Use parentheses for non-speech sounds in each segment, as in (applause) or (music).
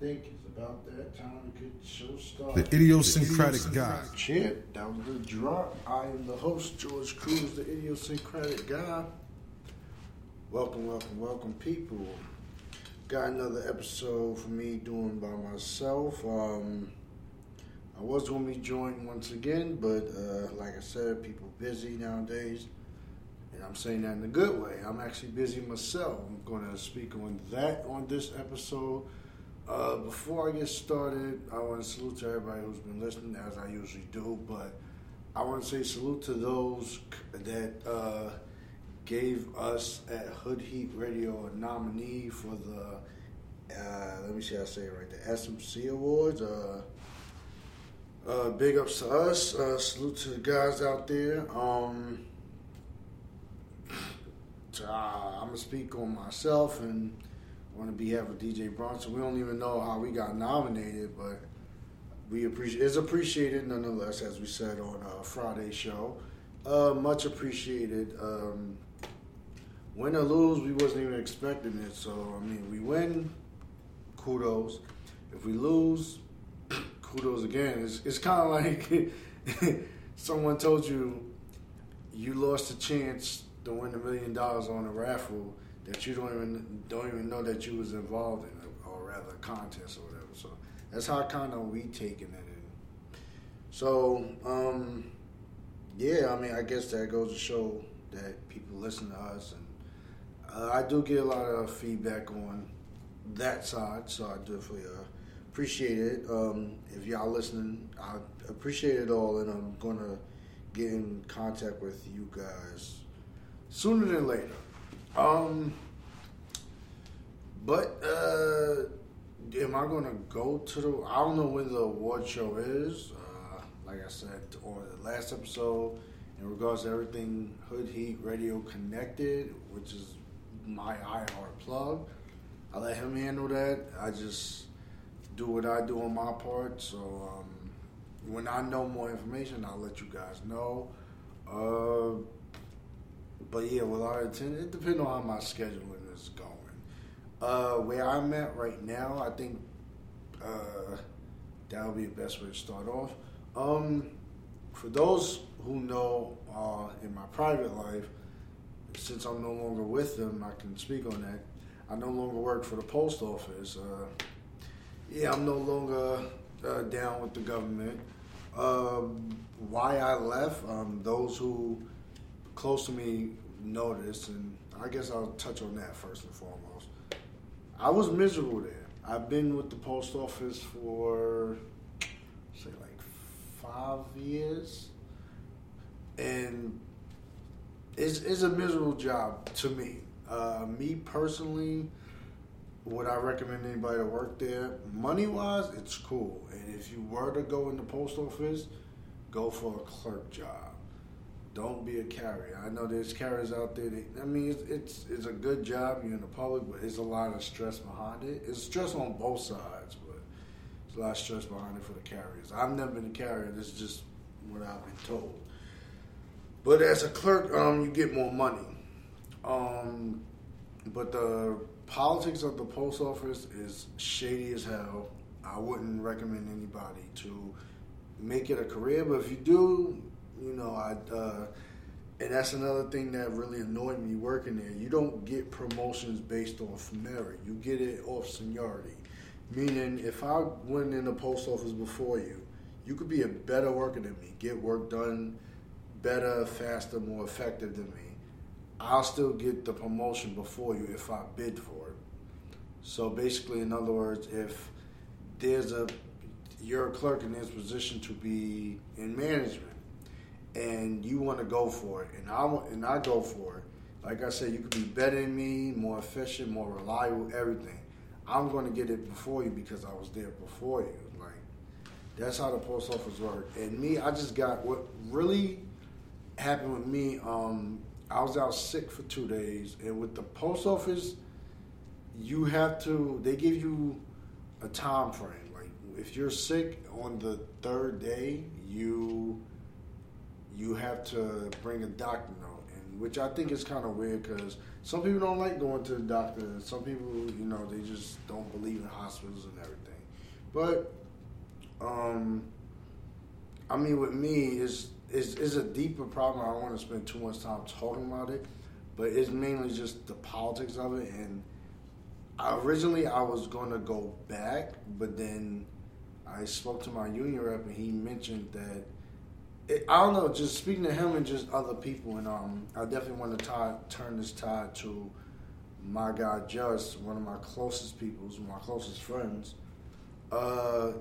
think it's about that time to get the show started. The idiosyncratic guy. Chip, that was the drop. I am the host, George Crews, the idiosyncratic guy. Welcome, welcome, welcome, people. Got another episode for me doing by myself. Um, I was going to be joined once again, but uh, like I said, people busy nowadays. And I'm saying that in a good way. I'm actually busy myself. I'm going to speak on that on this episode. Uh, before I get started, I want to salute to everybody who's been listening, as I usually do. But I want to say salute to those that uh, gave us at Hood Heat Radio a nominee for the, uh, let me see how I say it right, the SMC Awards. Uh, uh, big ups to us. Uh, salute to the guys out there. Um, (sniffs) I'm gonna speak on myself and on the behalf of DJ Bronson. We don't even know how we got nominated, but we appreciate it's appreciated nonetheless, as we said on a Friday show. Uh, much appreciated. Um, win or lose, we wasn't even expecting it. So I mean, we win, kudos. If we lose, (coughs) kudos again. It's, it's kind of like (laughs) someone told you you lost a chance to win a million dollars on a raffle that you don't even don't even know that you was involved in, or rather, a contest or whatever. So that's how kind of we taking it in. So um, yeah, I mean, I guess that goes to show that people listen to us, and uh, I do get a lot of feedback on that side. So I definitely uh, appreciate it. Um, if y'all listening, I appreciate it all, and I'm gonna get in contact with you guys sooner than later. Um, but uh, am I gonna go to the? I don't know when the award show is. Uh, like I said on the last episode, in regards to everything Hood Heat Radio Connected, which is my iHeart plug, I let him handle that. I just do what I do on my part. So um, when I know more information, I'll let you guys know. Uh, but yeah, with our attendance, it depends on how my scheduling is going. Uh, where I'm at right now, I think uh, that would be the best way to start off. Um, for those who know uh, in my private life, since I'm no longer with them, I can speak on that. I no longer work for the post office. Uh, yeah, I'm no longer uh, down with the government. Um, why I left, um, those who close to me noticed, and I guess I'll touch on that first and foremost. I was miserable there. I've been with the post office for say like five years, and it's, it's a miserable job to me. Uh, me personally, would I recommend anybody to work there? Money wise, it's cool. And if you were to go in the post office, go for a clerk job don't be a carrier. I know there's carriers out there. That, I mean, it's, it's, it's a good job. You're in the public, but there's a lot of stress behind it. It's stress on both sides, but there's a lot of stress behind it for the carriers. I've never been a carrier. This is just what I've been told. But as a clerk, um, you get more money. Um, but the politics of the post office is shady as hell. I wouldn't recommend anybody to make it a career, but if you do, you know, I uh, and that's another thing that really annoyed me working there. You don't get promotions based off merit. You get it off seniority. Meaning, if I went in the post office before you, you could be a better worker than me, get work done better, faster, more effective than me. I'll still get the promotion before you if I bid for it. So basically, in other words, if there's a you're a clerk in this position to be in management and you want to go for it, and I want, and I go for it. Like I said, you could be better than me, more efficient, more reliable, everything. I'm going to get it before you because I was there before you. Like that's how the post office works. And me, I just got what really happened with me. Um, I was out sick for two days, and with the post office, you have to. They give you a time frame. Like if you're sick on the third day, you you have to bring a doctor note. And which I think is kind of weird because some people don't like going to the doctor. Some people, you know, they just don't believe in hospitals and everything. But, um, I mean, with me, is is is a deeper problem. I don't want to spend too much time talking about it, but it's mainly just the politics of it. And originally, I was going to go back, but then I spoke to my union rep, and he mentioned that it, I don't know. Just speaking to him and just other people, and um, I definitely want to tie, turn this tie to my guy Just, one of my closest people, my closest friends. Uh,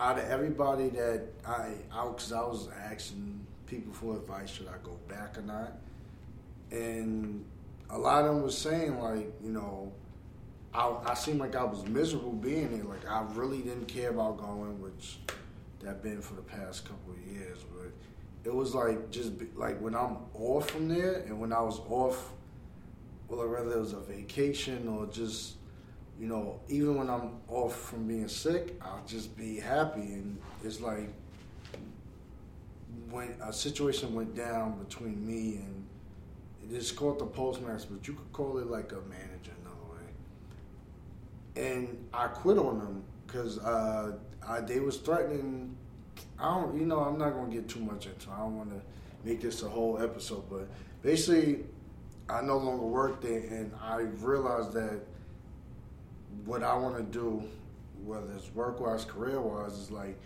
out of everybody that I because I was asking people for advice, should I go back or not? And a lot of them was saying like, you know, I, I seemed like I was miserable being there. Like I really didn't care about going, which that been for the past couple of years. But it was like just be, like when I'm off from there, and when I was off, well, whether it was a vacation or just you know, even when I'm off from being sick, I'll just be happy. And it's like when a situation went down between me and it is called the postmaster, but you could call it like a manager another way. And I quit on them because uh, They was threatening. I don't, you know, I'm not gonna get too much into. It. I don't want to make this a whole episode, but basically, I no longer work there, and I realized that what I want to do, whether it's work wise, career wise, is like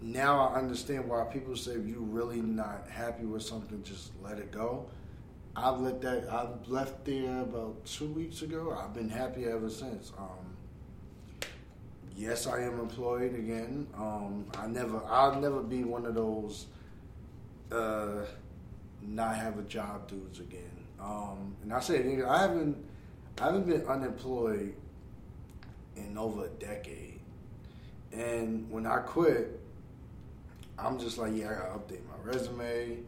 now I understand why people say if you really not happy with something, just let it go. I've let that. I've left there about two weeks ago. I've been happy ever since. Um, yes, I am employed again. Um, I never, I'll never be one of those uh, not have a job dudes again. Um, and I say, I haven't, I haven't been unemployed in over a decade. And when I quit, I'm just like, yeah, I gotta update my resume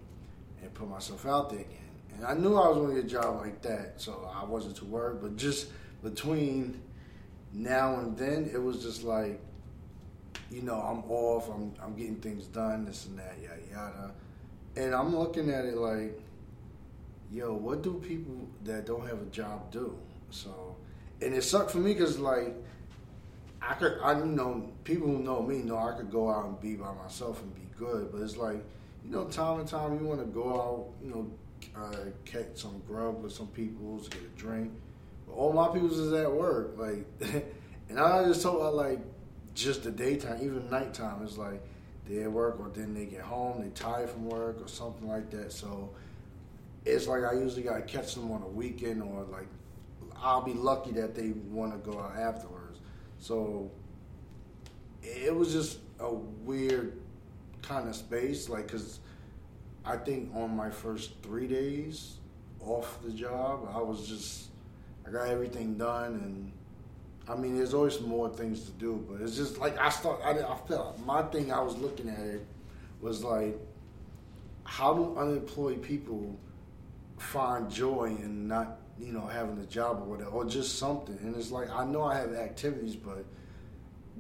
and put myself out there again. And I knew I was gonna get a job like that, so I wasn't too worried. But just between now and then, it was just like, you know, I'm off, I'm, I'm getting things done, this and that, yada, yada. And I'm looking at it like, yo, what do people that don't have a job do? So, and it sucked for me because, like, I could, I you know, people who know me know I could go out and be by myself and be good, but it's like, you know, time and time you want to go out, you know, uh, catch some grub with some people, get a drink all my people's is at work. Like, (laughs) and I just told her like, just the daytime, even nighttime, it's like they at work or then they get home, they tired from work or something like that. So it's like I usually got to catch them on a weekend or like I'll be lucky that they want to go out afterwards. So it was just a weird kind of space, like because I think on my first three days off the job, I was just I got everything done, and I mean, there's always more things to do, but it's just like I start. I, I felt my thing. I was looking at it was like, how do unemployed people find joy in not, you know, having a job or whatever, or just something? And it's like I know I have activities, but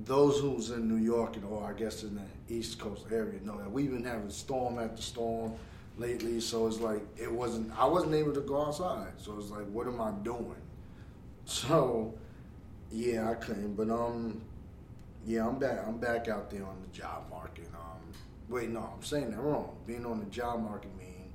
those who's in New York and or I guess in the East Coast area know that we've been having storm after storm lately. So it's like it wasn't. I wasn't able to go outside. So it's like, what am I doing? So, yeah, I couldn't. But um, yeah, I'm back. I'm back out there on the job market. Um, wait, no, I'm saying that wrong. Being on the job market mean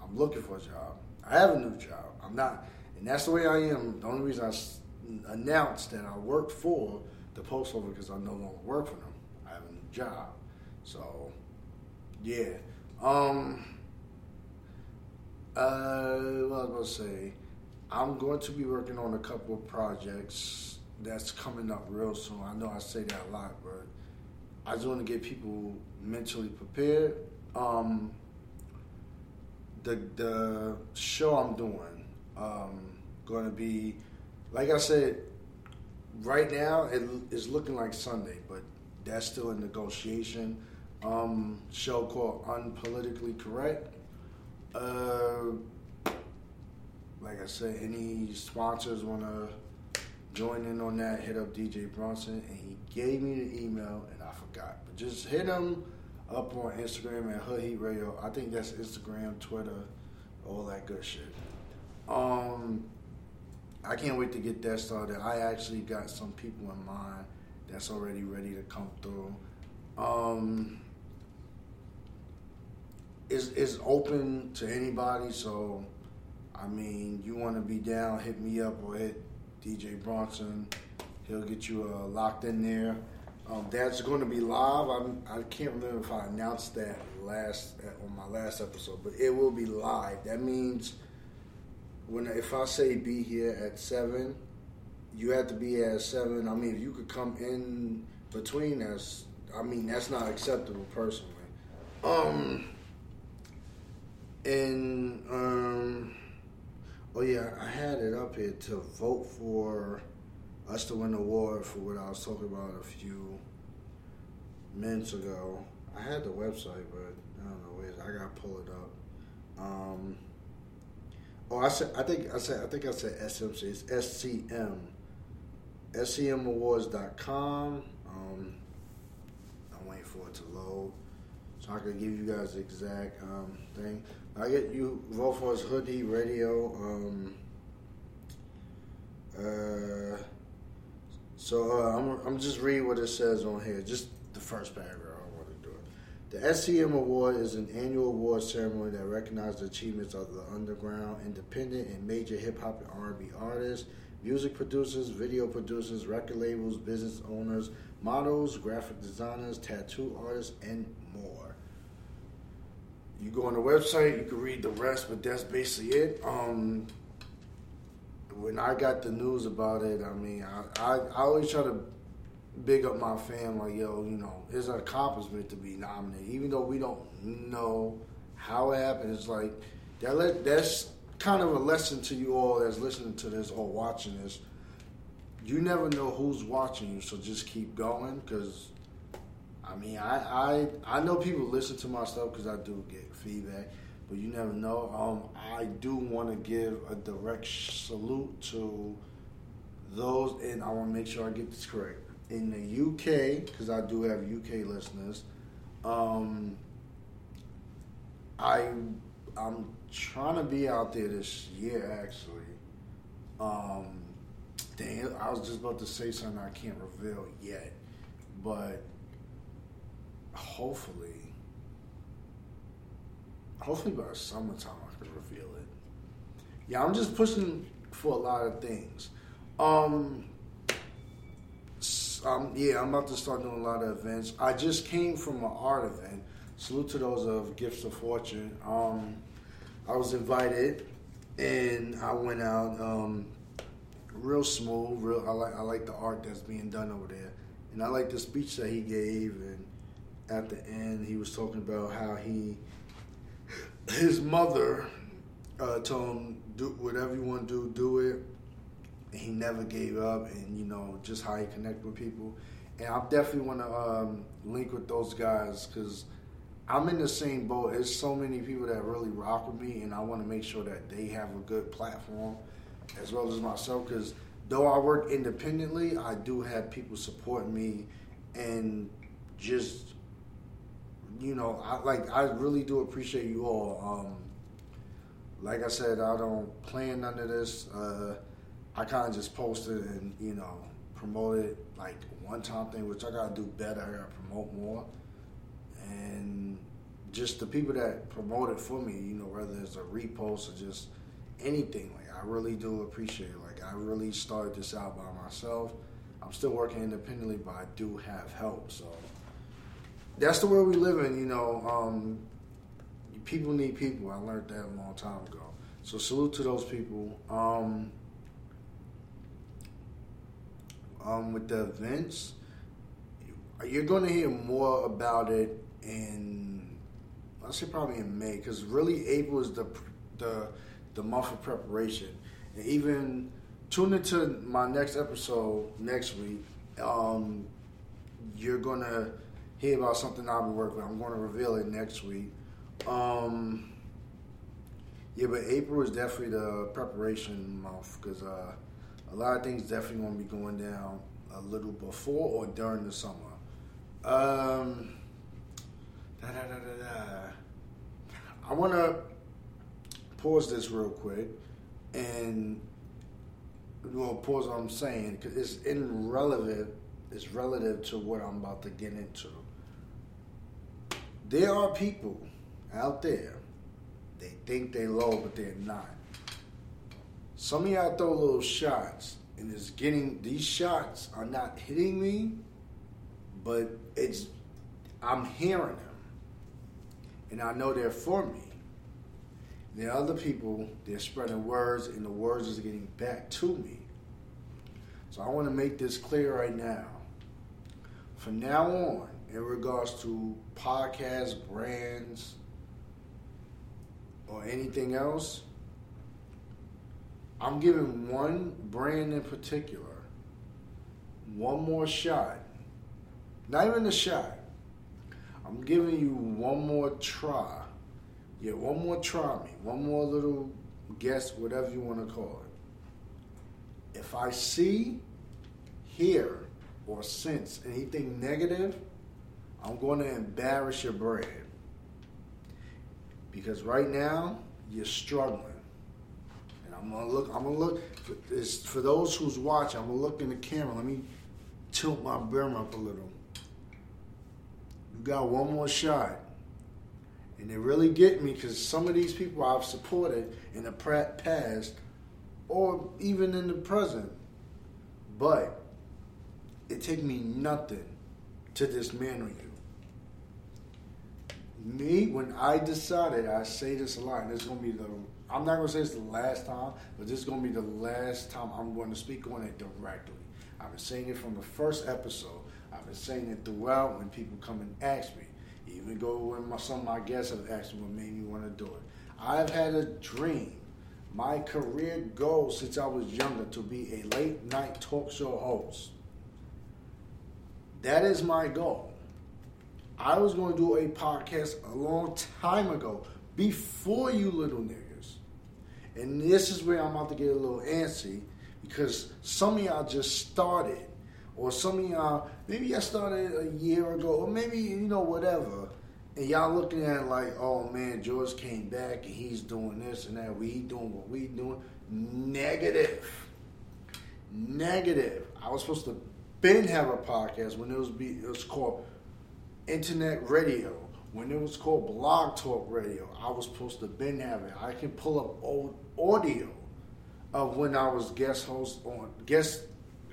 I'm looking for a job. I have a new job. I'm not, and that's the way I am. The only reason I announced that I work for the post office because I no longer work for them. I have a new job. So, yeah. Um. Uh, what was I to say? I'm going to be working on a couple of projects that's coming up real soon. I know I say that a lot, but I just want to get people mentally prepared. Um, the the show I'm doing um, going to be, like I said, right now it is looking like Sunday, but that's still in negotiation. Um, show called Unpolitically Correct. Uh, like I said, any sponsors want to join in on that, hit up DJ Bronson. And he gave me the email, and I forgot. But just hit him up on Instagram at Hood Heat Radio. I think that's Instagram, Twitter, all that good shit. Um, I can't wait to get that started. I actually got some people in mind that's already ready to come through. Um, it's, it's open to anybody, so I mean, you want to be down, hit me up or hit DJ Bronson. He'll get you uh, locked in there. Um, that's going to be live. I'm, I can not remember if I announced that last on my last episode, but it will be live. That means when if I say be here at seven, you have to be at seven. I mean, if you could come in between us, I mean that's not acceptable personally. Um, and um, oh yeah, I had it up here to vote for us to win the award for what I was talking about a few minutes ago. I had the website, but I don't know where I gotta pull it up. Um, oh, I said I think I said I think I said SMC. It's SCM. SCMAwards.com. Um, I'm waiting for it to load so I can give you guys the exact um, thing. I get you us Hood Heat Radio. Um, uh, so uh, I'm, I'm just reading what it says on here, just the first paragraph. I want to do it. The SCM Award is an annual award ceremony that recognizes the achievements of the underground, independent, and major hip hop and R&B artists, music producers, video producers, record labels, business owners, models, graphic designers, tattoo artists, and more. You go on the website, you can read the rest, but that's basically it. Um, when I got the news about it, I mean, I, I, I always try to big up my fam, like, yo, you know, it's an accomplishment to be nominated. Even though we don't know how it happened, it's like, that that's kind of a lesson to you all that's listening to this or watching this. You never know who's watching you, so just keep going, because, I mean, I, I, I know people listen to my stuff because I do get feedback but you never know. Um, I do want to give a direct salute to those, and I want to make sure I get this correct. In the UK, because I do have UK listeners, um, I I'm trying to be out there this year. Actually, um, dang, I was just about to say something I can't reveal yet, but hopefully hopefully by summertime I can reveal it. Yeah, I'm just pushing for a lot of things. Um, um, yeah, I'm about to start doing a lot of events. I just came from an art event. Salute to those of Gifts of Fortune. Um, I was invited, and I went out. Um, real smooth. Real. I like. I like the art that's being done over there, and I like the speech that he gave. And at the end, he was talking about how he his mother uh, told him, "Do whatever you want to do, do it." And he never gave up, and you know just how he connected with people. And I definitely want to um, link with those guys because I'm in the same boat. There's so many people that really rock with me, and I want to make sure that they have a good platform as well as myself. Because though I work independently, I do have people supporting me and just you know, I like I really do appreciate you all. Um, like I said, I don't plan none of this. Uh, I kind of just posted and you know promoted like one time thing, which I gotta do better. I gotta promote more, and just the people that promoted for me, you know, whether it's a repost or just anything. Like I really do appreciate. It. Like I really started this out by myself. I'm still working independently, but I do have help. So that's the world we live in. You know, um, people need people. I learned that a long time ago. So salute to those people. Um, um, with the events, you're going to hear more about it in, I'll say probably in May, because really April is the the the month of preparation. And even tune into my next episode next week. Um, you're gonna hear about something I've been working on. I'm going to reveal it next week. Um, yeah, but April is definitely the preparation month because uh, a lot of things definitely going to be going down a little before or during the summer. Um, da, da, da, I want to pause this real quick and well, pause what I'm saying because it's irrelevant. It's relative to what I'm about to get into. There are people out there. They think they low, but they're not. Some of y'all throw little shots, and it's getting these shots are not hitting me, but it's I'm hearing them, and I know they're for me. There are other people, they're spreading words, and the words is getting back to me. So I want to make this clear right now. From now on, in regards to podcast brands, or anything else, I'm giving one brand in particular one more shot. Not even a shot. I'm giving you one more try yeah, one more try me, one more little guess, whatever you want to call it. If I see, hear, or sense anything negative, I'm going to embarrass your brand. Because right now, you're struggling. And I'm gonna look, I'm gonna look, for, for those who's watching, I'm gonna look in the camera. Let me tilt my brim up a little. You got one more shot and they really get me because some of these people I've supported in the past or even in the present, but it take me nothing to dismantle you. Me, when I decided, I say this a lot, and it's gonna be the I'm not gonna say it's the last time, but this is gonna be the last time I'm going to speak on it directly. I've been saying it from the first episode. I've been saying it throughout when people come and ask me. Even go when my, some of my guests have asked me what made me want to do it. I've had a dream, my career goal since I was younger, to be a late night talk show host. That is my goal. I was going to do a podcast a long time ago, before you little niggas. And this is where I'm about to get a little antsy because some of y'all just started or some of y'all, maybe I started a year ago, or maybe, you know, whatever. And y'all looking at like, oh man, George came back and he's doing this and that. We doing what we doing. Negative. Negative. I was supposed to been have a podcast when it was be it was called internet radio. When it was called blog talk radio, I was supposed to been have it. I can pull up old audio of when I was guest host on guest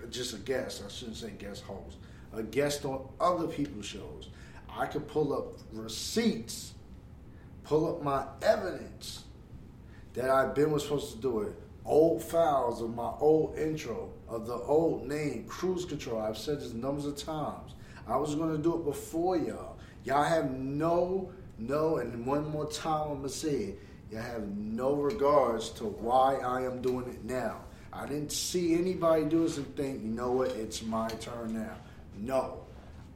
just a guest. I shouldn't say guest host. A guest on other people's shows. I could pull up receipts, pull up my evidence that I've been was supposed to do it. Old files of my old intro of the old name, Crews Control. I've said this numbers of times. I was going to do it before y'all. Y'all have no, no, and one more time I'm going to say it. Y'all have no regards to why I am doing it now. I didn't see anybody do this and think, you know what, it's my turn now. No.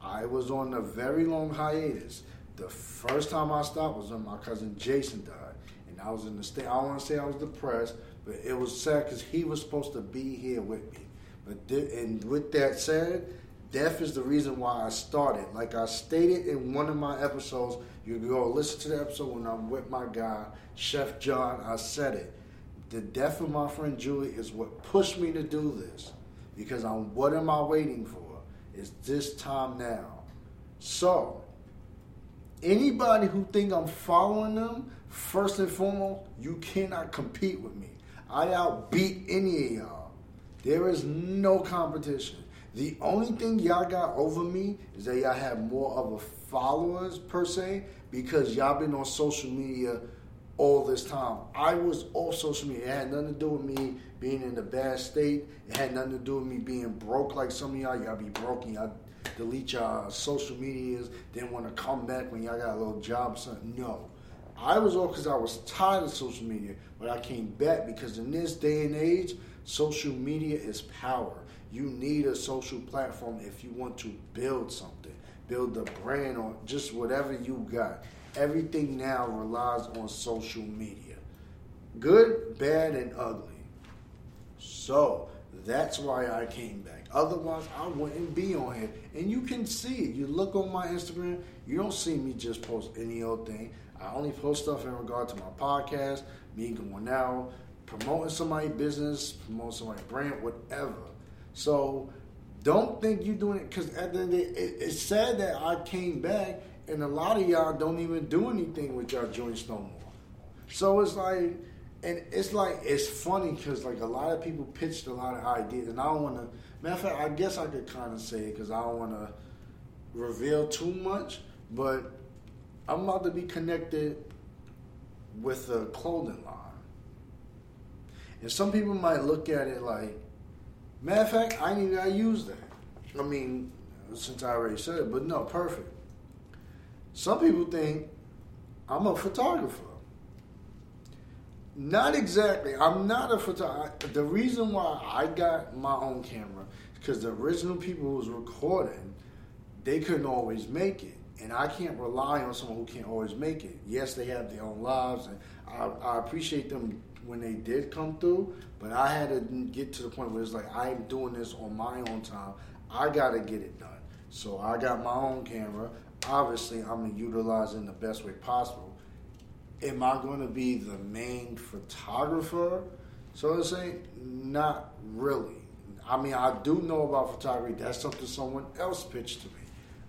I was on a very long hiatus. The first time I stopped was when my cousin Jason died. And I was in the state, I don't want to say I was depressed, but it was sad because he was supposed to be here with me. But th- and with that said, death is the reason why I started. Like I stated in one of my episodes, you can go listen to the episode when I'm with my guy, Chef John. I said it the death of my friend Julie is what pushed me to do this. Because I'm what am I waiting for? It's this time now. So anybody who think I'm following them, first and foremost, you cannot compete with me. I outbeat any of y'all. There is no competition. The only thing y'all got over me is that y'all have more of a followers per se because y'all been on social media all this time. I was off social media. It had nothing to do with me being in a bad state. It had nothing to do with me being broke like some of y'all. Y'all be broke and y'all delete y'all social medias, didn't want to come back when y'all got a little job or something. No. I was off because I was tired of social media, but I came back because in this day and age, social media is power. You need a social platform if you want to build something, build a brand or just whatever you got everything now relies on social media good, bad, and ugly. So that's why I came back. Otherwise, I wouldn't be on here. And you can see it. You look on my Instagram, you don't see me just post any old thing. I only post stuff in regard to my podcast, me going out, promoting somebody's business, promoting somebody's brand, whatever. So don't think you're doing it because at the end of the day, it, it's sad that I came back and a lot of y'all don't even do anything with y'all joints no more. So it's like, and it's like it's funny because like a lot of people pitched a lot of ideas, and I don't want to. Matter of fact, I guess I could kind of say it because I don't want to reveal too much, but I'm about to be connected with a clothing line. And some people might look at it like, matter of fact, I even gotta use that. I mean, since I already said it, but no, perfect. Some people think I'm a photographer. Not exactly. I'm not a photographer. The reason why I got my own camera is because the original people who was recording, they couldn't always make it. And I can't rely on someone who can't always make it. Yes, they have their own lives, and I, I appreciate them when they did come through. But I had to get to the point where it's like I'm doing this on my own time. I got to get it done. So I got my own camera. Obviously, I'm utilizing the best way possible. Am I to be the main photographer? So to say, not really. I mean, I do know about photography. That's something someone else pitched to me.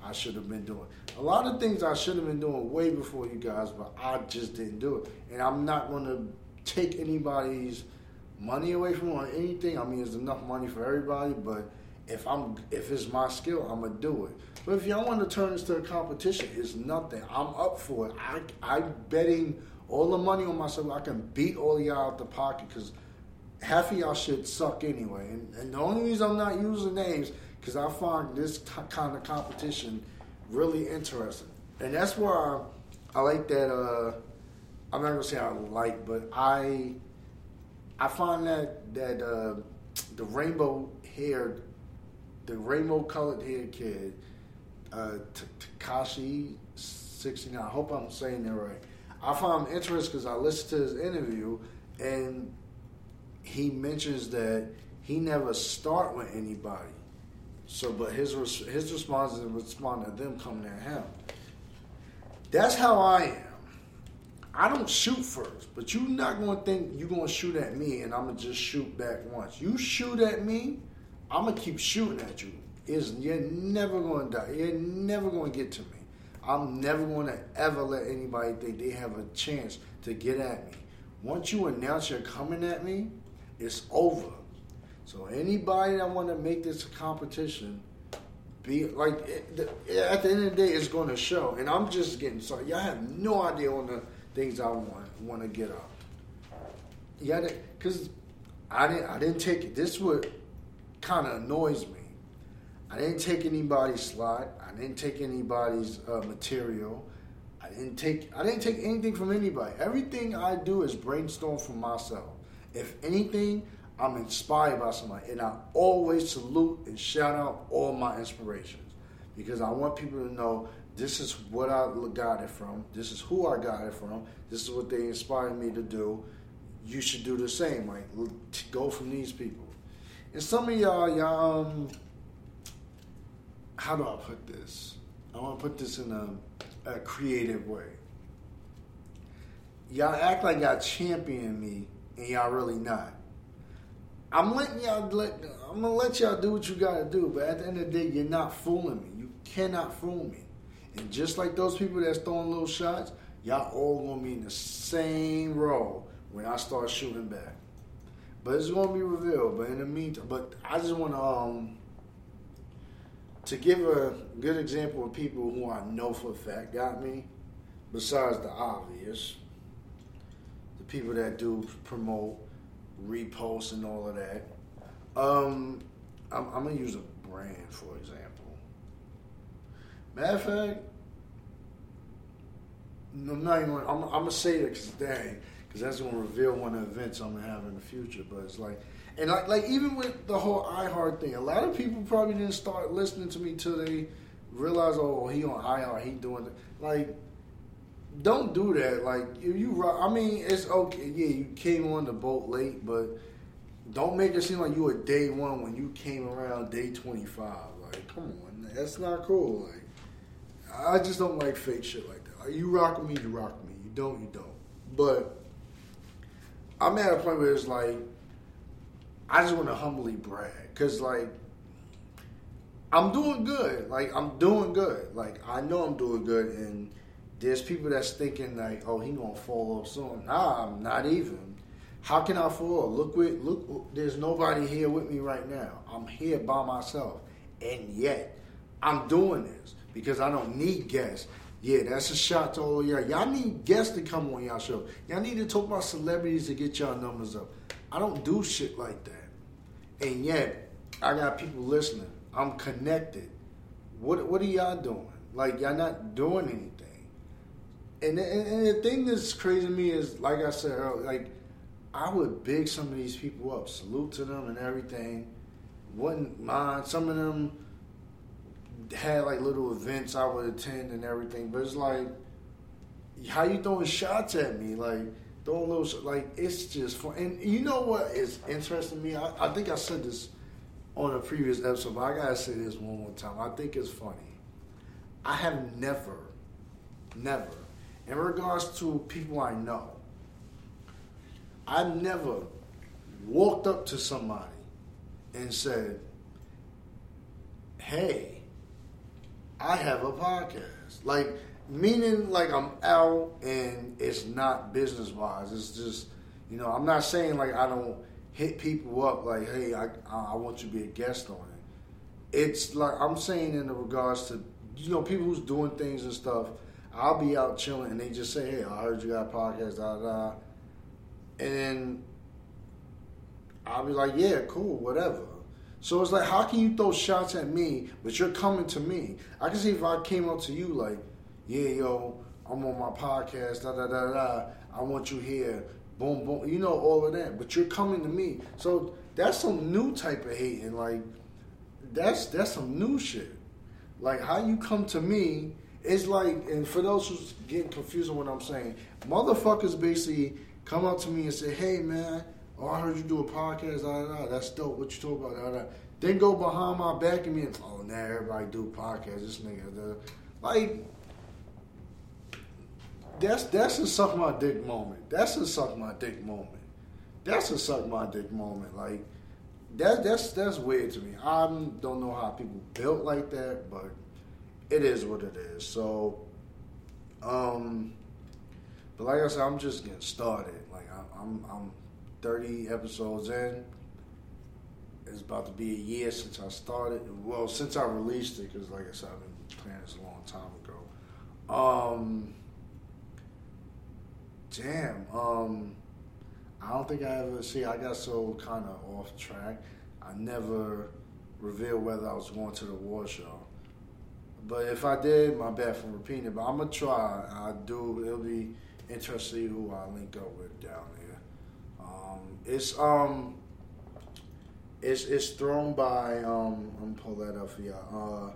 I should have been doing. A lot of things I should have been doing way before you guys, but I just didn't do it. And I'm not going to take anybody's money away from or anything. I mean, there's enough money for everybody, but if I'm if it's my skill, I'm gonna do it. But if y'all want to turn this to a competition, it's nothing. I'm up for it. I I'm betting all the money on myself. I can beat all y'all out the pocket because half of y'all shit suck anyway. And, and the only reason I'm not using names because I find this kind of competition really interesting, and that's why I, I like that. Uh, I'm not gonna say I like, but I I find that that uh, the rainbow haired, the rainbow colored haired kid, uh, Tekashi sixty nine. I hope I'm saying that right. I find him interesting because I listened to his interview and he mentions that he never start with anybody. So, but his his response is respond to them coming at him. That's how I am. I don't shoot first, but you're not to think you're to shoot at me and I'm to just shoot back once. You shoot at me, I'm to keep shooting at you. Is you're never to die. You're never to get to me. I'm never to ever let anybody think they have a chance to get at me. Once you announce you're coming at me, it's over. So anybody that want to make this a competition, be like it, the, eh, at the end of the day, it's going to show. And I'm just getting sorry. Y'all have no idea on the things I want want to get up. Yeah, because I didn't I didn't take it. This what kind of annoys me. I didn't take anybody's slot. I didn't take anybody's uh, material. I didn't take I didn't take anything from anybody. Everything I do is brainstorm for myself. If anything, I'm inspired by somebody, and I always salute and shout out all my inspirations because I want people to know this is what I got it from. This is who I got it from. This is what they inspired me to do. You should do the same. Like go from these people. And some of y'all, y'all, um, how do I put this? I want to put this in a, a creative way. Y'all act like y'all champion me, and y'all really not. I'm letting y'all let. I'm gonna let y'all do what you gotta do, but at the end of the day, you're not fooling me. You cannot fool me. And just like those people that's throwing little shots, y'all all gonna be in the same row when I start shooting back. But it's gonna be revealed. But in the meantime, but I just wanna um to give a good example of people who I know for a fact got me, besides the obvious, the people that do promote, repost, and all of that. Um, I'm, I'm gonna use a brand for example. Matter of fact, I'm not even. I'm, I'm gonna say it today because that's gonna reveal one of the events I'm gonna have in the future. But it's like, and like, like even with the whole iHeart thing, a lot of people probably didn't start listening to me till they realize, oh, he on iHeart, he doing it. Like, don't do that. Like, if you, I mean, it's okay. Yeah, you came on the boat late, but don't make it seem like you were day one when you came around day 25. Like, come on, that's not cool. Like. I just don't like fake shit like that. You rock with me, you rock with me. You don't, you don't. But I'm at a point where it's like I just want to humbly brag because like I'm doing good. Like I'm doing good. Like I know I'm doing good, and there's people that's thinking like, oh, he gonna fall off soon. Nah, I'm not even. How can I fall? Look with look. There's nobody here with me right now. I'm here by myself, and yet I'm doing this because I don't need guests. Yeah, that's a shot to all y'all. Y'all need guests to come on y'all show. Y'all need to talk about celebrities to get y'all numbers up. I don't do shit like that. And yet, I got people listening. I'm connected. What what are y'all doing? Like y'all not doing anything. And, and, and the thing that's crazy to me is, like I said earlier, like I would big some of these people up, salute to them and everything. Wouldn't mind some of them had like little events I would attend and everything, but it's like, how you throwing shots at me? Like, throwing little, like, it's just fun. And you know what is interesting to me? I, I think I said this on a previous episode, but I gotta say this one more time. I think it's funny. I have never, never, in regards to people I know, I've never walked up to somebody and said, Hey, I have a podcast. Like meaning like I'm out and it's not business wise. It's just you know, I'm not saying like I don't hit people up like, hey, I I want you to be a guest on it. It's like I'm saying in the regards to you know people who's doing things and stuff. I'll be out chilling and they just say, hey, I heard you got a podcast, da da, and then I'll be like, yeah, cool, whatever. So it's like, how can you throw shots at me, but you're coming to me? I can see if I came up to you like, yeah, yo, I'm on my podcast, da da da da. I want you here, boom boom. You know all of that, but you're coming to me. So that's some new type of hating. Like that's that's some new shit. Like how you come to me it's like, and for those who's getting confused on what I'm saying, motherfuckers basically come up to me and say, hey man Oh, I heard you do a podcast. Da, da, da. That's dope. What you talk about? Da, da. Then go behind my back and me and oh, now everybody do podcasts. This nigga, da. like that's that's a suck my dick moment. That's a suck my dick moment. That's a suck my dick moment. Like that that's that's weird to me. I don't know how people built like that, but it is what it is. So, um, but like I said, I'm just getting started. Like I, I'm I'm 30 episodes in. It's about to be a year since I started. Well, since I released it, because like I said, I've been planning this a long time ago. Um, damn. Um, I don't think I ever see. I got so kind of off track. I never revealed whether I was going to the war show. But if I did, my bad for repeating it. But I'm gonna try. I do. It'll be interesting who I link up with down there. It's um, it's it's thrown by um. I'm pull that up for y'all.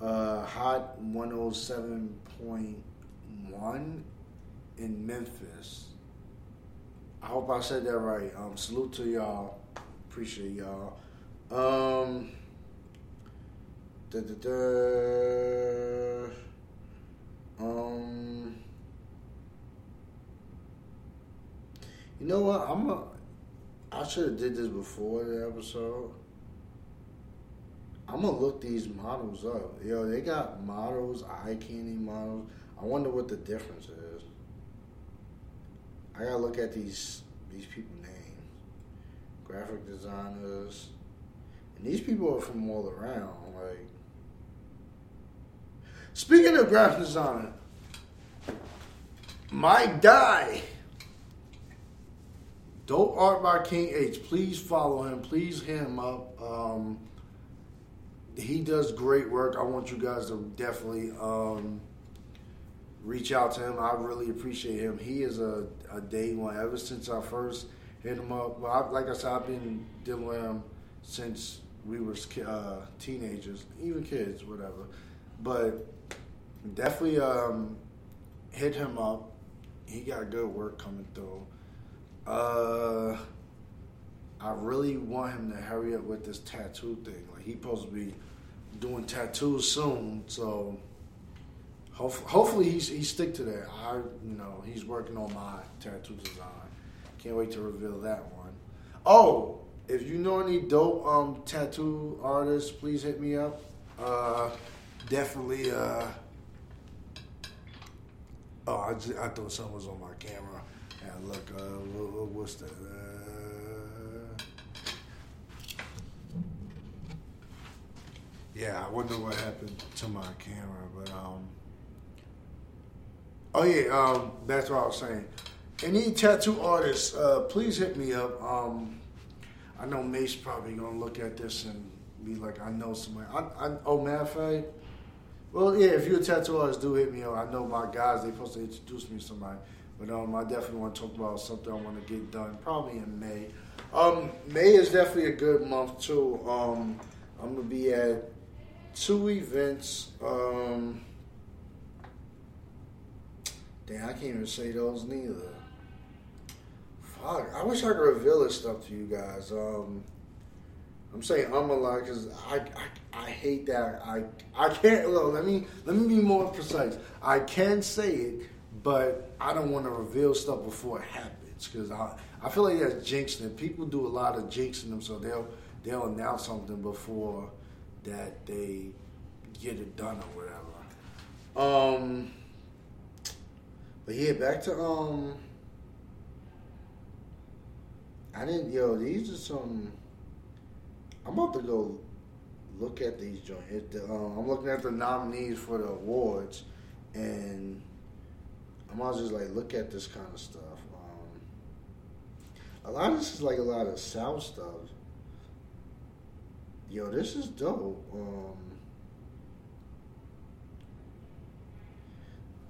Uh, uh, Hot 107.1 in Memphis. I hope I said that right. Um, salute to y'all. Appreciate y'all. Um, da, da, da, um, You know what? I'm a. I should have did this before the episode. I'm gonna look these models up. Yo, they got models, eye candy models. I wonder what the difference is. I gotta look at these these people names, graphic designers, and these people are from all around. Like, speaking of graphic designer, Mike Die. Dope Art by King H. Please follow him. Please hit him up. Um, he does great work. I want you guys to definitely um, reach out to him. I really appreciate him. He is a, a day one. Ever since I first hit him up, well, I, like I said, I've been dealing with him since we were uh, teenagers, even kids, whatever. But definitely um, hit him up. He got good work coming through. Uh, I really want him to hurry up with this tattoo thing. Like he's supposed to be doing tattoos soon, so hopefully hopefully he's he stick to that. I you know he's working on my tattoo design. can't wait to reveal that one. Oh, if you know any dope um, tattoo artists, please hit me up. Uh, definitely. Uh, oh, I, just, I thought something was on my camera. Look, uh, what's that? Uh, yeah, I wonder what happened to my camera, but um. Oh yeah, um, that's what I was saying. Any tattoo artists, uh, please hit me up. Um, I know Mace probably gonna look at this and be like, I know somebody. I, I oh, matter of fact, well, yeah, if you're a tattoo artist, do hit me up. I know my guys; They're supposed to introduce me to somebody. But um, I definitely want to talk about something I want to get done, probably in May. Um, May is definitely a good month too. Um, I'm gonna be at two events. Um, damn, I can't even say those neither. Fuck, I wish I could reveal this stuff to you guys. Um, I'm saying I'm a lot because I, I I hate that I I can't. Look, let me let me be more precise. I can say it, but I don't want to reveal stuff before it happens because I I feel like that's jinxing. People do a lot of jinxing them, so they'll they'll announce something before that they get it done or whatever. Um, but yeah, back to um. I didn't yo. These are some. I'm about to go look at these joints. The, um, I'm looking at the nominees for the awards, and I'm to just like look at this kind of stuff. Um, a lot of this is like a lot of South stuff. Yo, this is dope. Um,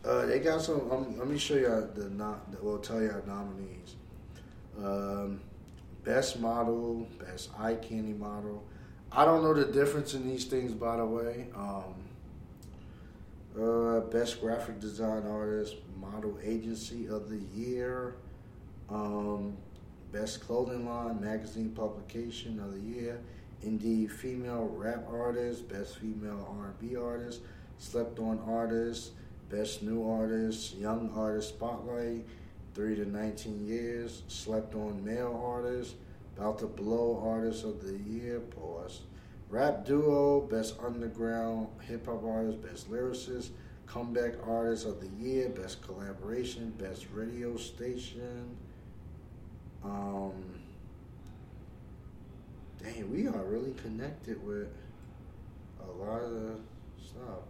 uh, they got some. Um, let me show you the not. Well, tell you our nominees. Um, best model, best eye candy model. I don't know the difference in these things, by the way. Um, uh, best graphic design artist, model agency of the year, um, best clothing line, magazine publication of the year, indie female rap artist, best female R&B artist, slept on artist, best new artist, young artist spotlight 3 to 19 years, slept on male artist, about to blow artist of the year, pause. Rap duo, best underground hip hop artist, best lyricist, comeback artist of the year, best collaboration, best radio station. Um, dang, we are really connected with a lot of stuff.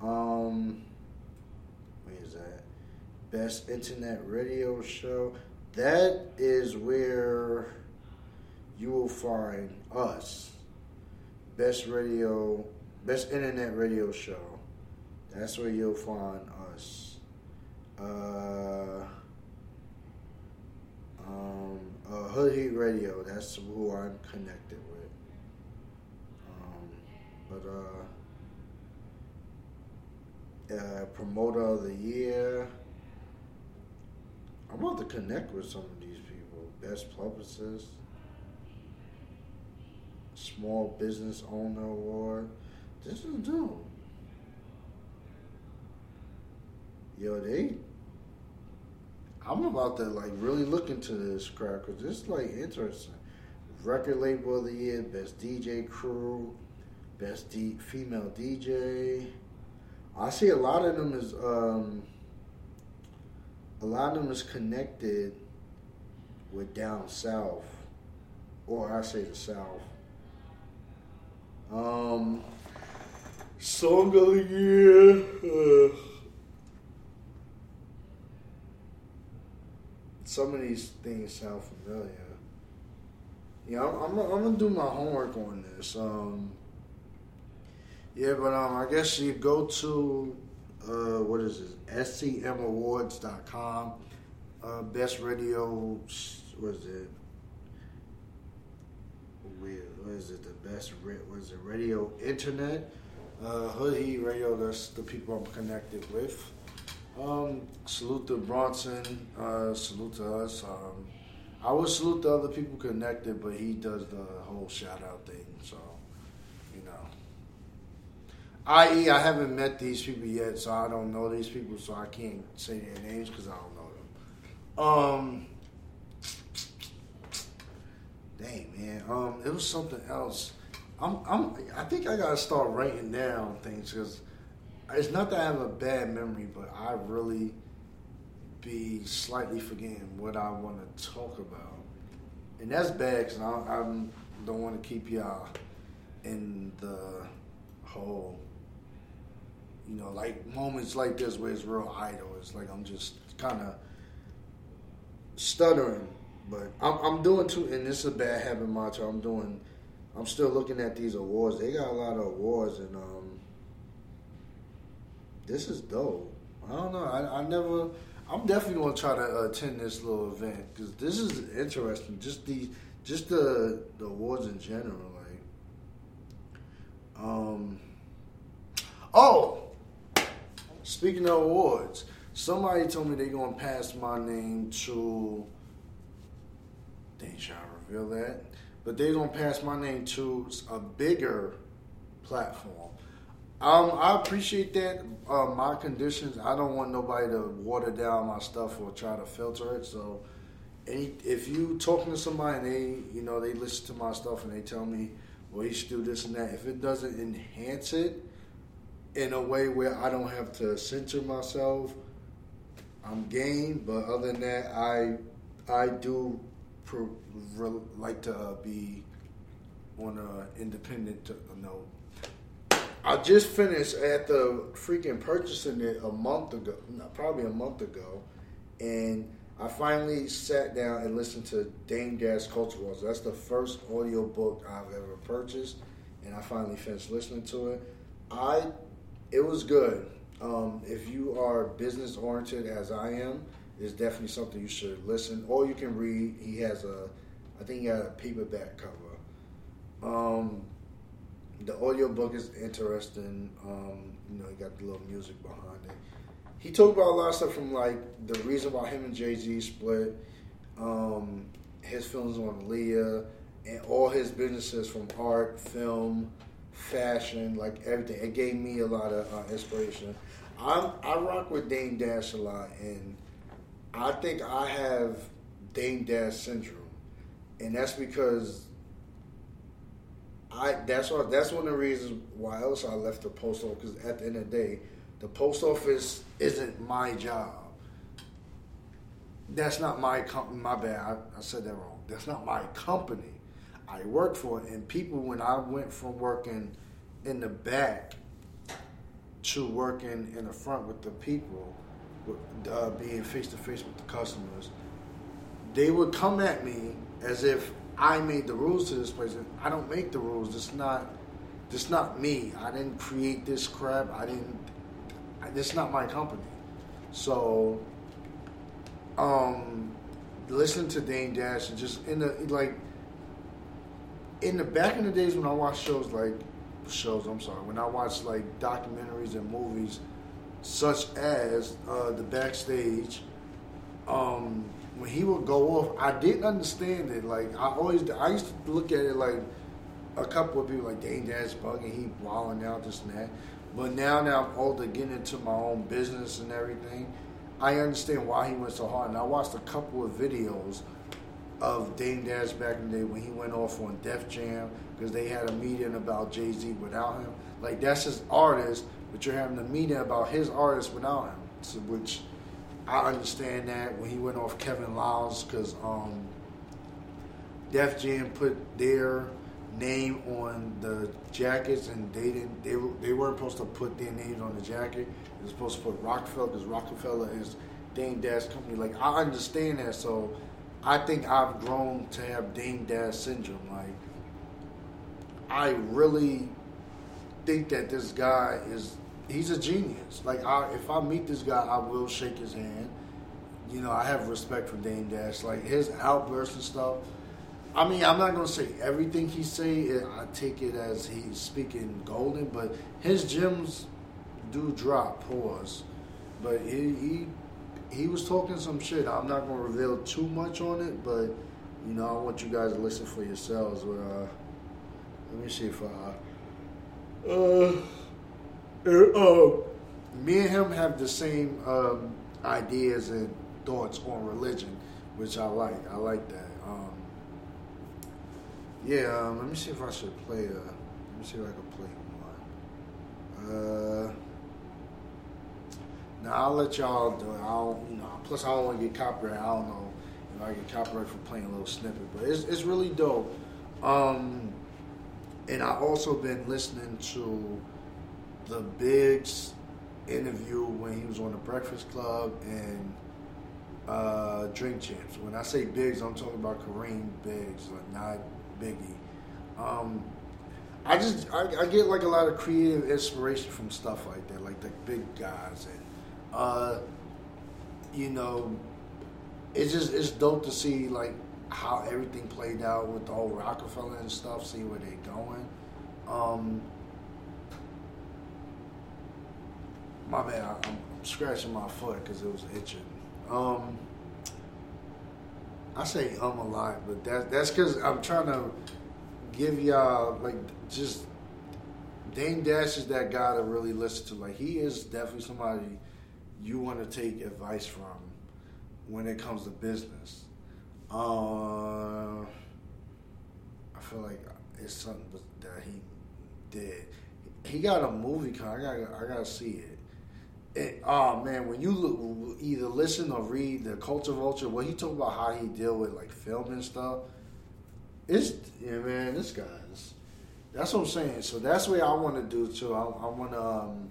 Um, where is that? Best Internet Radio Show. That is where you will find us. Best radio, best internet radio show. That's where you'll find us. Uh, um, uh, Hood Heat Radio. That's who I'm connected with. Um, but uh, uh, promoter of the year. I'm about to connect with some of these people. Best publicist, small business owner award. This is dope. Yo, they. I'm about to like really look into this crap because this is like interesting. Record label of the year, best DJ crew, best D, female DJ. I see a lot of them is um, a lot of them is connected with down south, or I say the south. Um, song of the year. Uh, some of these things sound familiar. Yeah, I'm, I'm, I'm gonna do my homework on this. Um, yeah, but um, I guess you go to uh, what is it? SCMAwards.com. Uh, best radio, what is it? What is it? The best, what is it? Radio Internet. Uh, Hood Heat Radio, that's the people I'm connected with. Um, salute to Bronson. Uh, salute to us. Um, I would salute the other people connected, but he does the whole shout out thing. So, you know. I.e., I haven't met these people yet, so I don't know these people, so I can't say their names because I don't know them. Um, dang man, um, it was something else. I'm, I'm, I think I gotta start writing down things because it's not that I have a bad memory, but I really be slightly forgetting what I want to talk about, and that's bad because I, I don't want to keep y'all in the whole, you know, like moments like this where it's real idle. It's like I'm just kind of stuttering, but I'm, I'm doing too, and this is a bad habit, Macho. I'm doing. I'm still looking at these awards. They got a lot of awards, and um, this is dope. I don't know. I, I never. I'm definitely gonna try to attend this little event because this is interesting. Just the just the the awards in general, like. Um. Oh, speaking of awards, somebody told me they're gonna pass my name to. They to reveal that, but they're gonna pass my name to a bigger platform. Um, I appreciate that. Uh, my conditions, I don't want nobody to water down my stuff or try to filter it. So, any, if you talking to somebody and they, you know, they listen to my stuff and they tell me, well, you should do this and that. If it doesn't enhance it in a way where I don't have to censor myself, I'm game. But other than that, I, I do pro, re, like to uh, be on an independent note. I just finished at the freaking purchasing it a month ago, probably a month ago, and I finally sat down and listened to Dame Dash Culture Wars. That's the first audio book I've ever purchased, and I finally finished listening to it. I, it was good. Um, if you are business oriented as I am, it's definitely something you should listen, or you can read. He has a, I think he had a paperback cover. Um, the audio book is interesting. Um, you know, he got the little music behind it. He talked about a lot of stuff from like the reason why him and Jay Z split, um, his feelings on Aaliyah, and all his businesses from art, film, fashion, like everything. It gave me a lot of uh, inspiration. I'm, I rock with Dame Dash a lot, and I think I have Dame Dash syndrome, and that's because I that's what that's one of the reasons why else I left the post office. Because at the end of the day, the post office isn't my job. That's not my company. My bad. I, I said that wrong. That's not my company. I work for it, and people. When I went from working in the back to working in the front with the people, uh, being face to face with the customers, they would come at me as if I made the rules to this place. I don't make the rules. It's not. It's not me. I didn't create this crap. I didn't. It's not my company. So, um, listen to Dame Dash and just in the like. In the back in the days when I watched shows like shows, I'm sorry, when I watched like documentaries and movies, such as uh, the backstage. Um, when he would go off, I didn't understand it. Like I always, I used to look at it like a couple of people like Dame Dash bugging, he wilding out this and that. But now, now I'm older, getting into my own business and everything, I understand why he went so hard. And I watched a couple of videos of Dame Dash back in the day when he went off on Def Jam because they had a meeting about Jay Z without him. Like that's his artist, but you're having a meeting about his artist without him, so, which I understand that when he went off Kevin Liles because um, Def Jam put their name on the jackets and they didn't they, they weren't supposed to put their names on the jacket. They were supposed to put Rockefeller because Rockefeller is Dame Dash company. Like I understand that, so I think I've grown to have Dame Dash syndrome. Like I really think that this guy is he's a genius. Like, I, if I meet this guy, I will shake his hand. You know, I have respect for Dame Dash. Like his outbursts and stuff. I mean, I'm not gonna say everything he say. I take it as he's speaking golden, but his gems do drop. Pause. But he he, he was talking some shit. I'm not gonna reveal too much on it, but you know, I want you guys to listen for yourselves. But uh, let me see if I. Uh, uh, me and him have the same um, ideas and thoughts on religion, which I like. I like that. Um, Yeah, um, let me see if I should play. Uh, let me see if I can play one. Uh, now I'll let y'all do it. I don't, you know. Plus, I don't want to get copyright. I don't know if I get copyright for playing a little snippet, but it's it's really dope. Um, and I also been listening to the Biggs interview when he was on the Breakfast Club and uh, Drink Champs. When I say Biggs, I'm talking about Kareem Biggs, like not Biggie. Um, I just I, I, get like a lot of creative inspiration from stuff like that, like the big guys, and uh, you know, it's just it's dope to see like how everything played out with the whole Rockefeller and stuff. See where they're going. Um, my bad, I, am scratching my foot because it was itching. Um, I say um a lot, but that that's because I'm trying to give y'all like just Dame Dash is that guy to really listen to. Like he is definitely somebody you want to take advice from when it comes to business. Uh, I feel like it's something that he did. He got a movie. I got I gotta see it. It, oh man, when you look, either listen or read the Culture Vulture, when he talk about how he deal with like film and stuff, it's yeah, man, this guy's. That's what I'm saying. So that's what I want to do too. I, I want to um,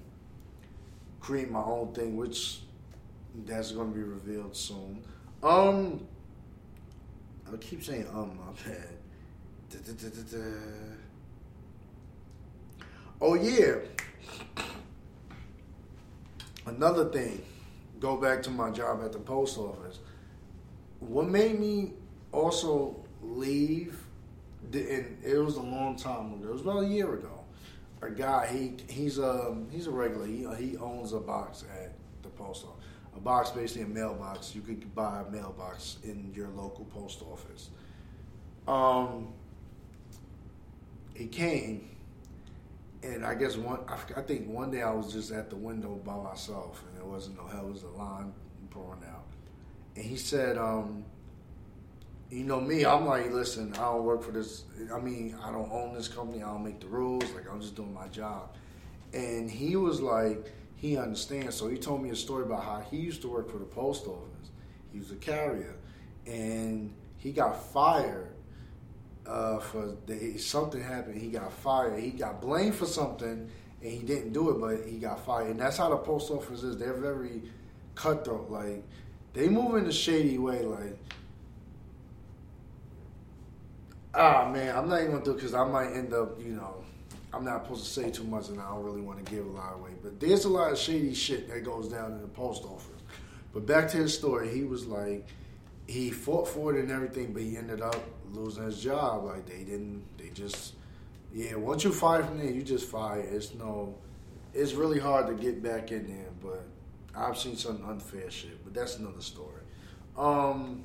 create my own thing, which that's going to be revealed soon. Um, I keep saying um, my bad. Da, da, da, oh yeah. Another thing, go back to my job at the post office. What made me also leave, and it was a long time ago. It was about a year ago. A guy, he he's a um, he's a regular. He he owns a box at the post office. A box, basically a mailbox. You could buy a mailbox in your local post office. Um, he came and I guess one, I, think one day I was just at the window by myself, and there wasn't no hell. It was a line pouring out, and he said, um, "You know me, I'm like, listen, I don't work for this. I mean, I don't own this company. I don't make the rules. Like, I'm just doing my job." And he was like, he understands. So he told me a story about how he used to work for the post office. He was a carrier, and he got fired uh, for the, something happened. He got fired. He got blamed for something, and he didn't do it, but he got fired. And that's how the post office is. They're very cutthroat. Like they move in a shady way. Like, ah man, I'm not even gonna do it because I might end up, you know. I'm not supposed to say too much, and I don't really want to give a lot away. But there's a lot of shady shit that goes down in the post office. But back to his story, he was like, he fought for it and everything, but he ended up losing his job. Like they didn't, they just, yeah. Once you fire from there, you just fire. It's no, it's really hard to get back in there. But I've seen some unfair shit, but that's another story. Um.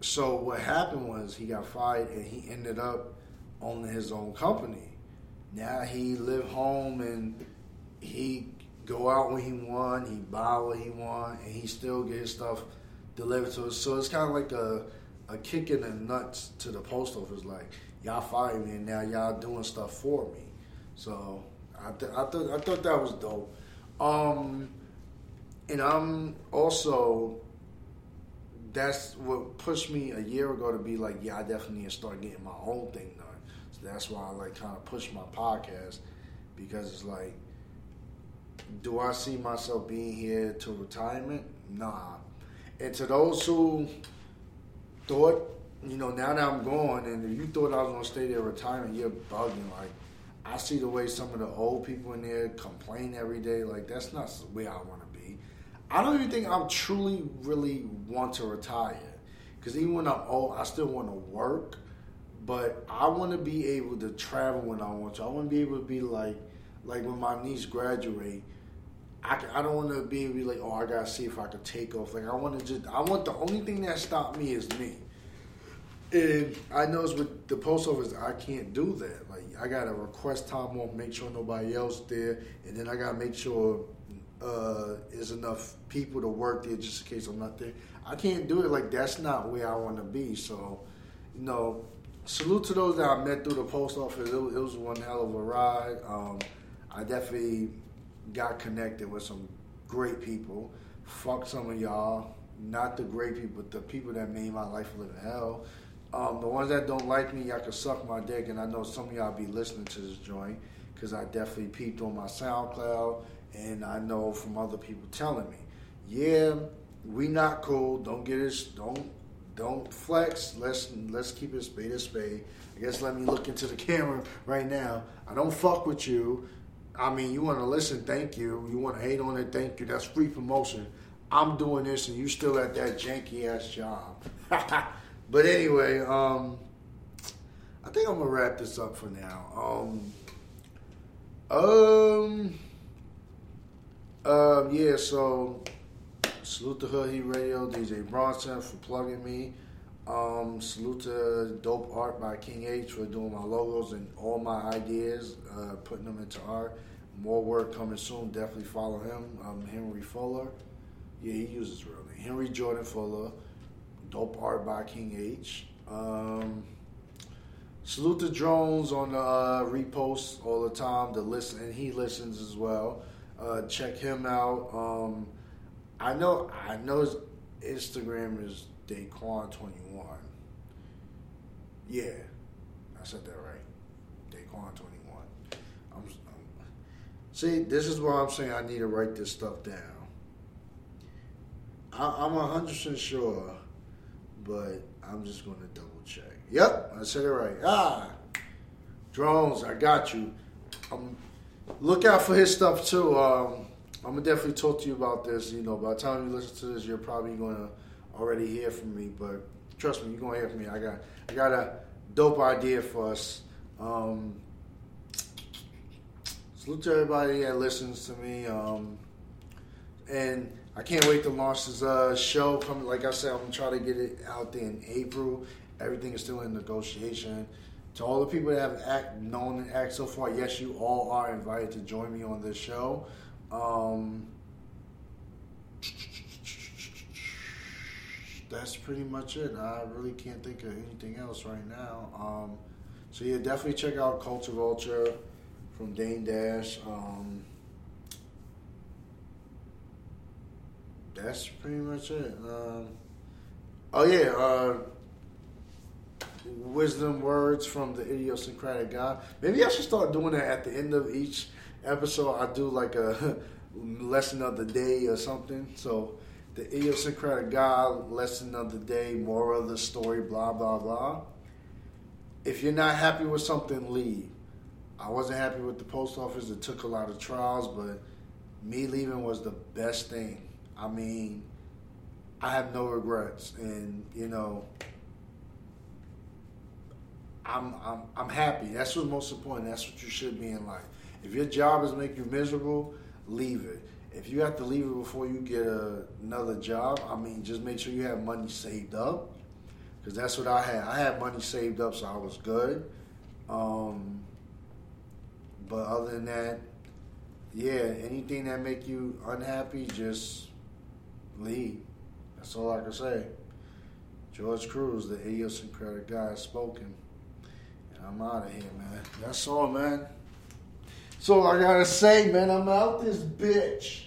So what happened was he got fired and he ended up owning his own company. Now he live home and he go out when he want, he buy what he want, and he still get his stuff delivered to us. So it's kind of like a a kick in the nuts to the post office. Like y'all fired me, and now y'all doing stuff for me. So I th- I thought I thought that was dope. Um, and I'm also that's what pushed me a year ago to be like, yeah, I definitely need to start getting my own thing done. So that's why I like kind of push my podcast because it's like, do I see myself being here to retirement? Nah. And to those who thought, you know, now that I'm gone, and if you thought I was gonna stay there retirement, you're bugging. Like, I see the way some of the old people in there complain every day. Like, that's not the way I want to be. I don't even think I'm truly, really want to retire. Because even when I'm old, I still want to work. But I want to be able to travel when I want to. I want to be able to be like, like when my niece graduate. I, I don't want to be be like, oh, I gotta see if I could take off. Like I want to just, I want the only thing that stopped me is me. And I noticed with the post office, I can't do that. Like I gotta request time off, make sure nobody else there, and then I gotta make sure uh, there's enough people to work there just in case I'm not there. I can't do it like that's not where I want to be. So, you know, salute to those that I met through the post office. It, was, it was one hell of a ride. Um, I definitely got connected with some great people. Fuck some of y'all. Not the great people, but the people that made my life live in hell. Um, the ones that don't like me, y'all can suck my dick, and I know some of y'all be listening to this joint because I definitely peeped on my SoundCloud, and I know from other people telling me, yeah, we not cool. Don't get us. Don't don't flex. Let's let's keep it spade a spade. I guess let me look into the (laughs) camera right now. I don't fuck with you. I mean, you want to listen, thank you. You want to hate on it, thank you. That's free promotion. I'm doing this, and you still at that janky ass job. (laughs) but anyway, um, I think I'm gonna wrap this up for now. Um, um, um, yeah. So salute to Hood Heat Radio, DJ Bronson for plugging me. Um, salute to Dope Art by King H for doing my logos and all my ideas, uh, putting them into art. More work coming soon. Definitely follow him. Um, Henry Fuller. Yeah, he uses real name. Henry Jordan Fuller. Dope Art by King H. Um, salute to Drones on the uh, reposts all the time. The listen and he listens as well. Uh, check him out. Um, I know I know his Instagram is Daquan21. Yeah, I said that right. Daquan21. I'm, I'm, see, this is why I'm saying I need to write this stuff down. I, I'm 100% sure, but I'm just going to double check. Yep, I said it right. Ah, drones, I got you. Um, look out for his stuff too. Um, I'm gonna definitely talk to you about this. You know, by the time you listen to this, you're probably gonna already hear from me. But trust me, you're gonna hear from me. I got I got a dope idea for us. Um, salute to everybody that listens to me. Um, and I can't wait to launch this uh, show. Coming, like I said, I'm gonna try to get it out there in April. Everything is still in negotiation. To all the people that have act, known and act so far, yes, you all are invited to join me on this show. Um, that's pretty much it. I really can't think of anything else right now. Um, so yeah, definitely check out Culture Vulture from Dame Dash. Um, that's pretty much it. Um, oh yeah, uh, wisdom words from the idiosyncratic guy. Maybe I should start doing that at the end of each episode, I do like a (laughs) lesson of the day or something. So the idiosyncratic God, lesson of the day, moral of the story, blah blah blah. If you're not happy with something, leave. I wasn't happy with the post office. It took a lot of trials, but me leaving was the best thing. I mean, I have no regrets, and you know, I'm I'm I'm happy. That's what's most important. That's what you should be in life. If your job is make you miserable, leave it. If you have to leave it before you get a, another job, I mean, just make sure you have money saved up, because that's what I had. I had money saved up, so I was good. Um, but other than that, yeah, anything that make you unhappy, just leave. That's all I can say. George Crews, the idiosyncratic guy, has spoken. And I'm out of here, man. That's all, man. So I gotta say, man, I'm out this bitch.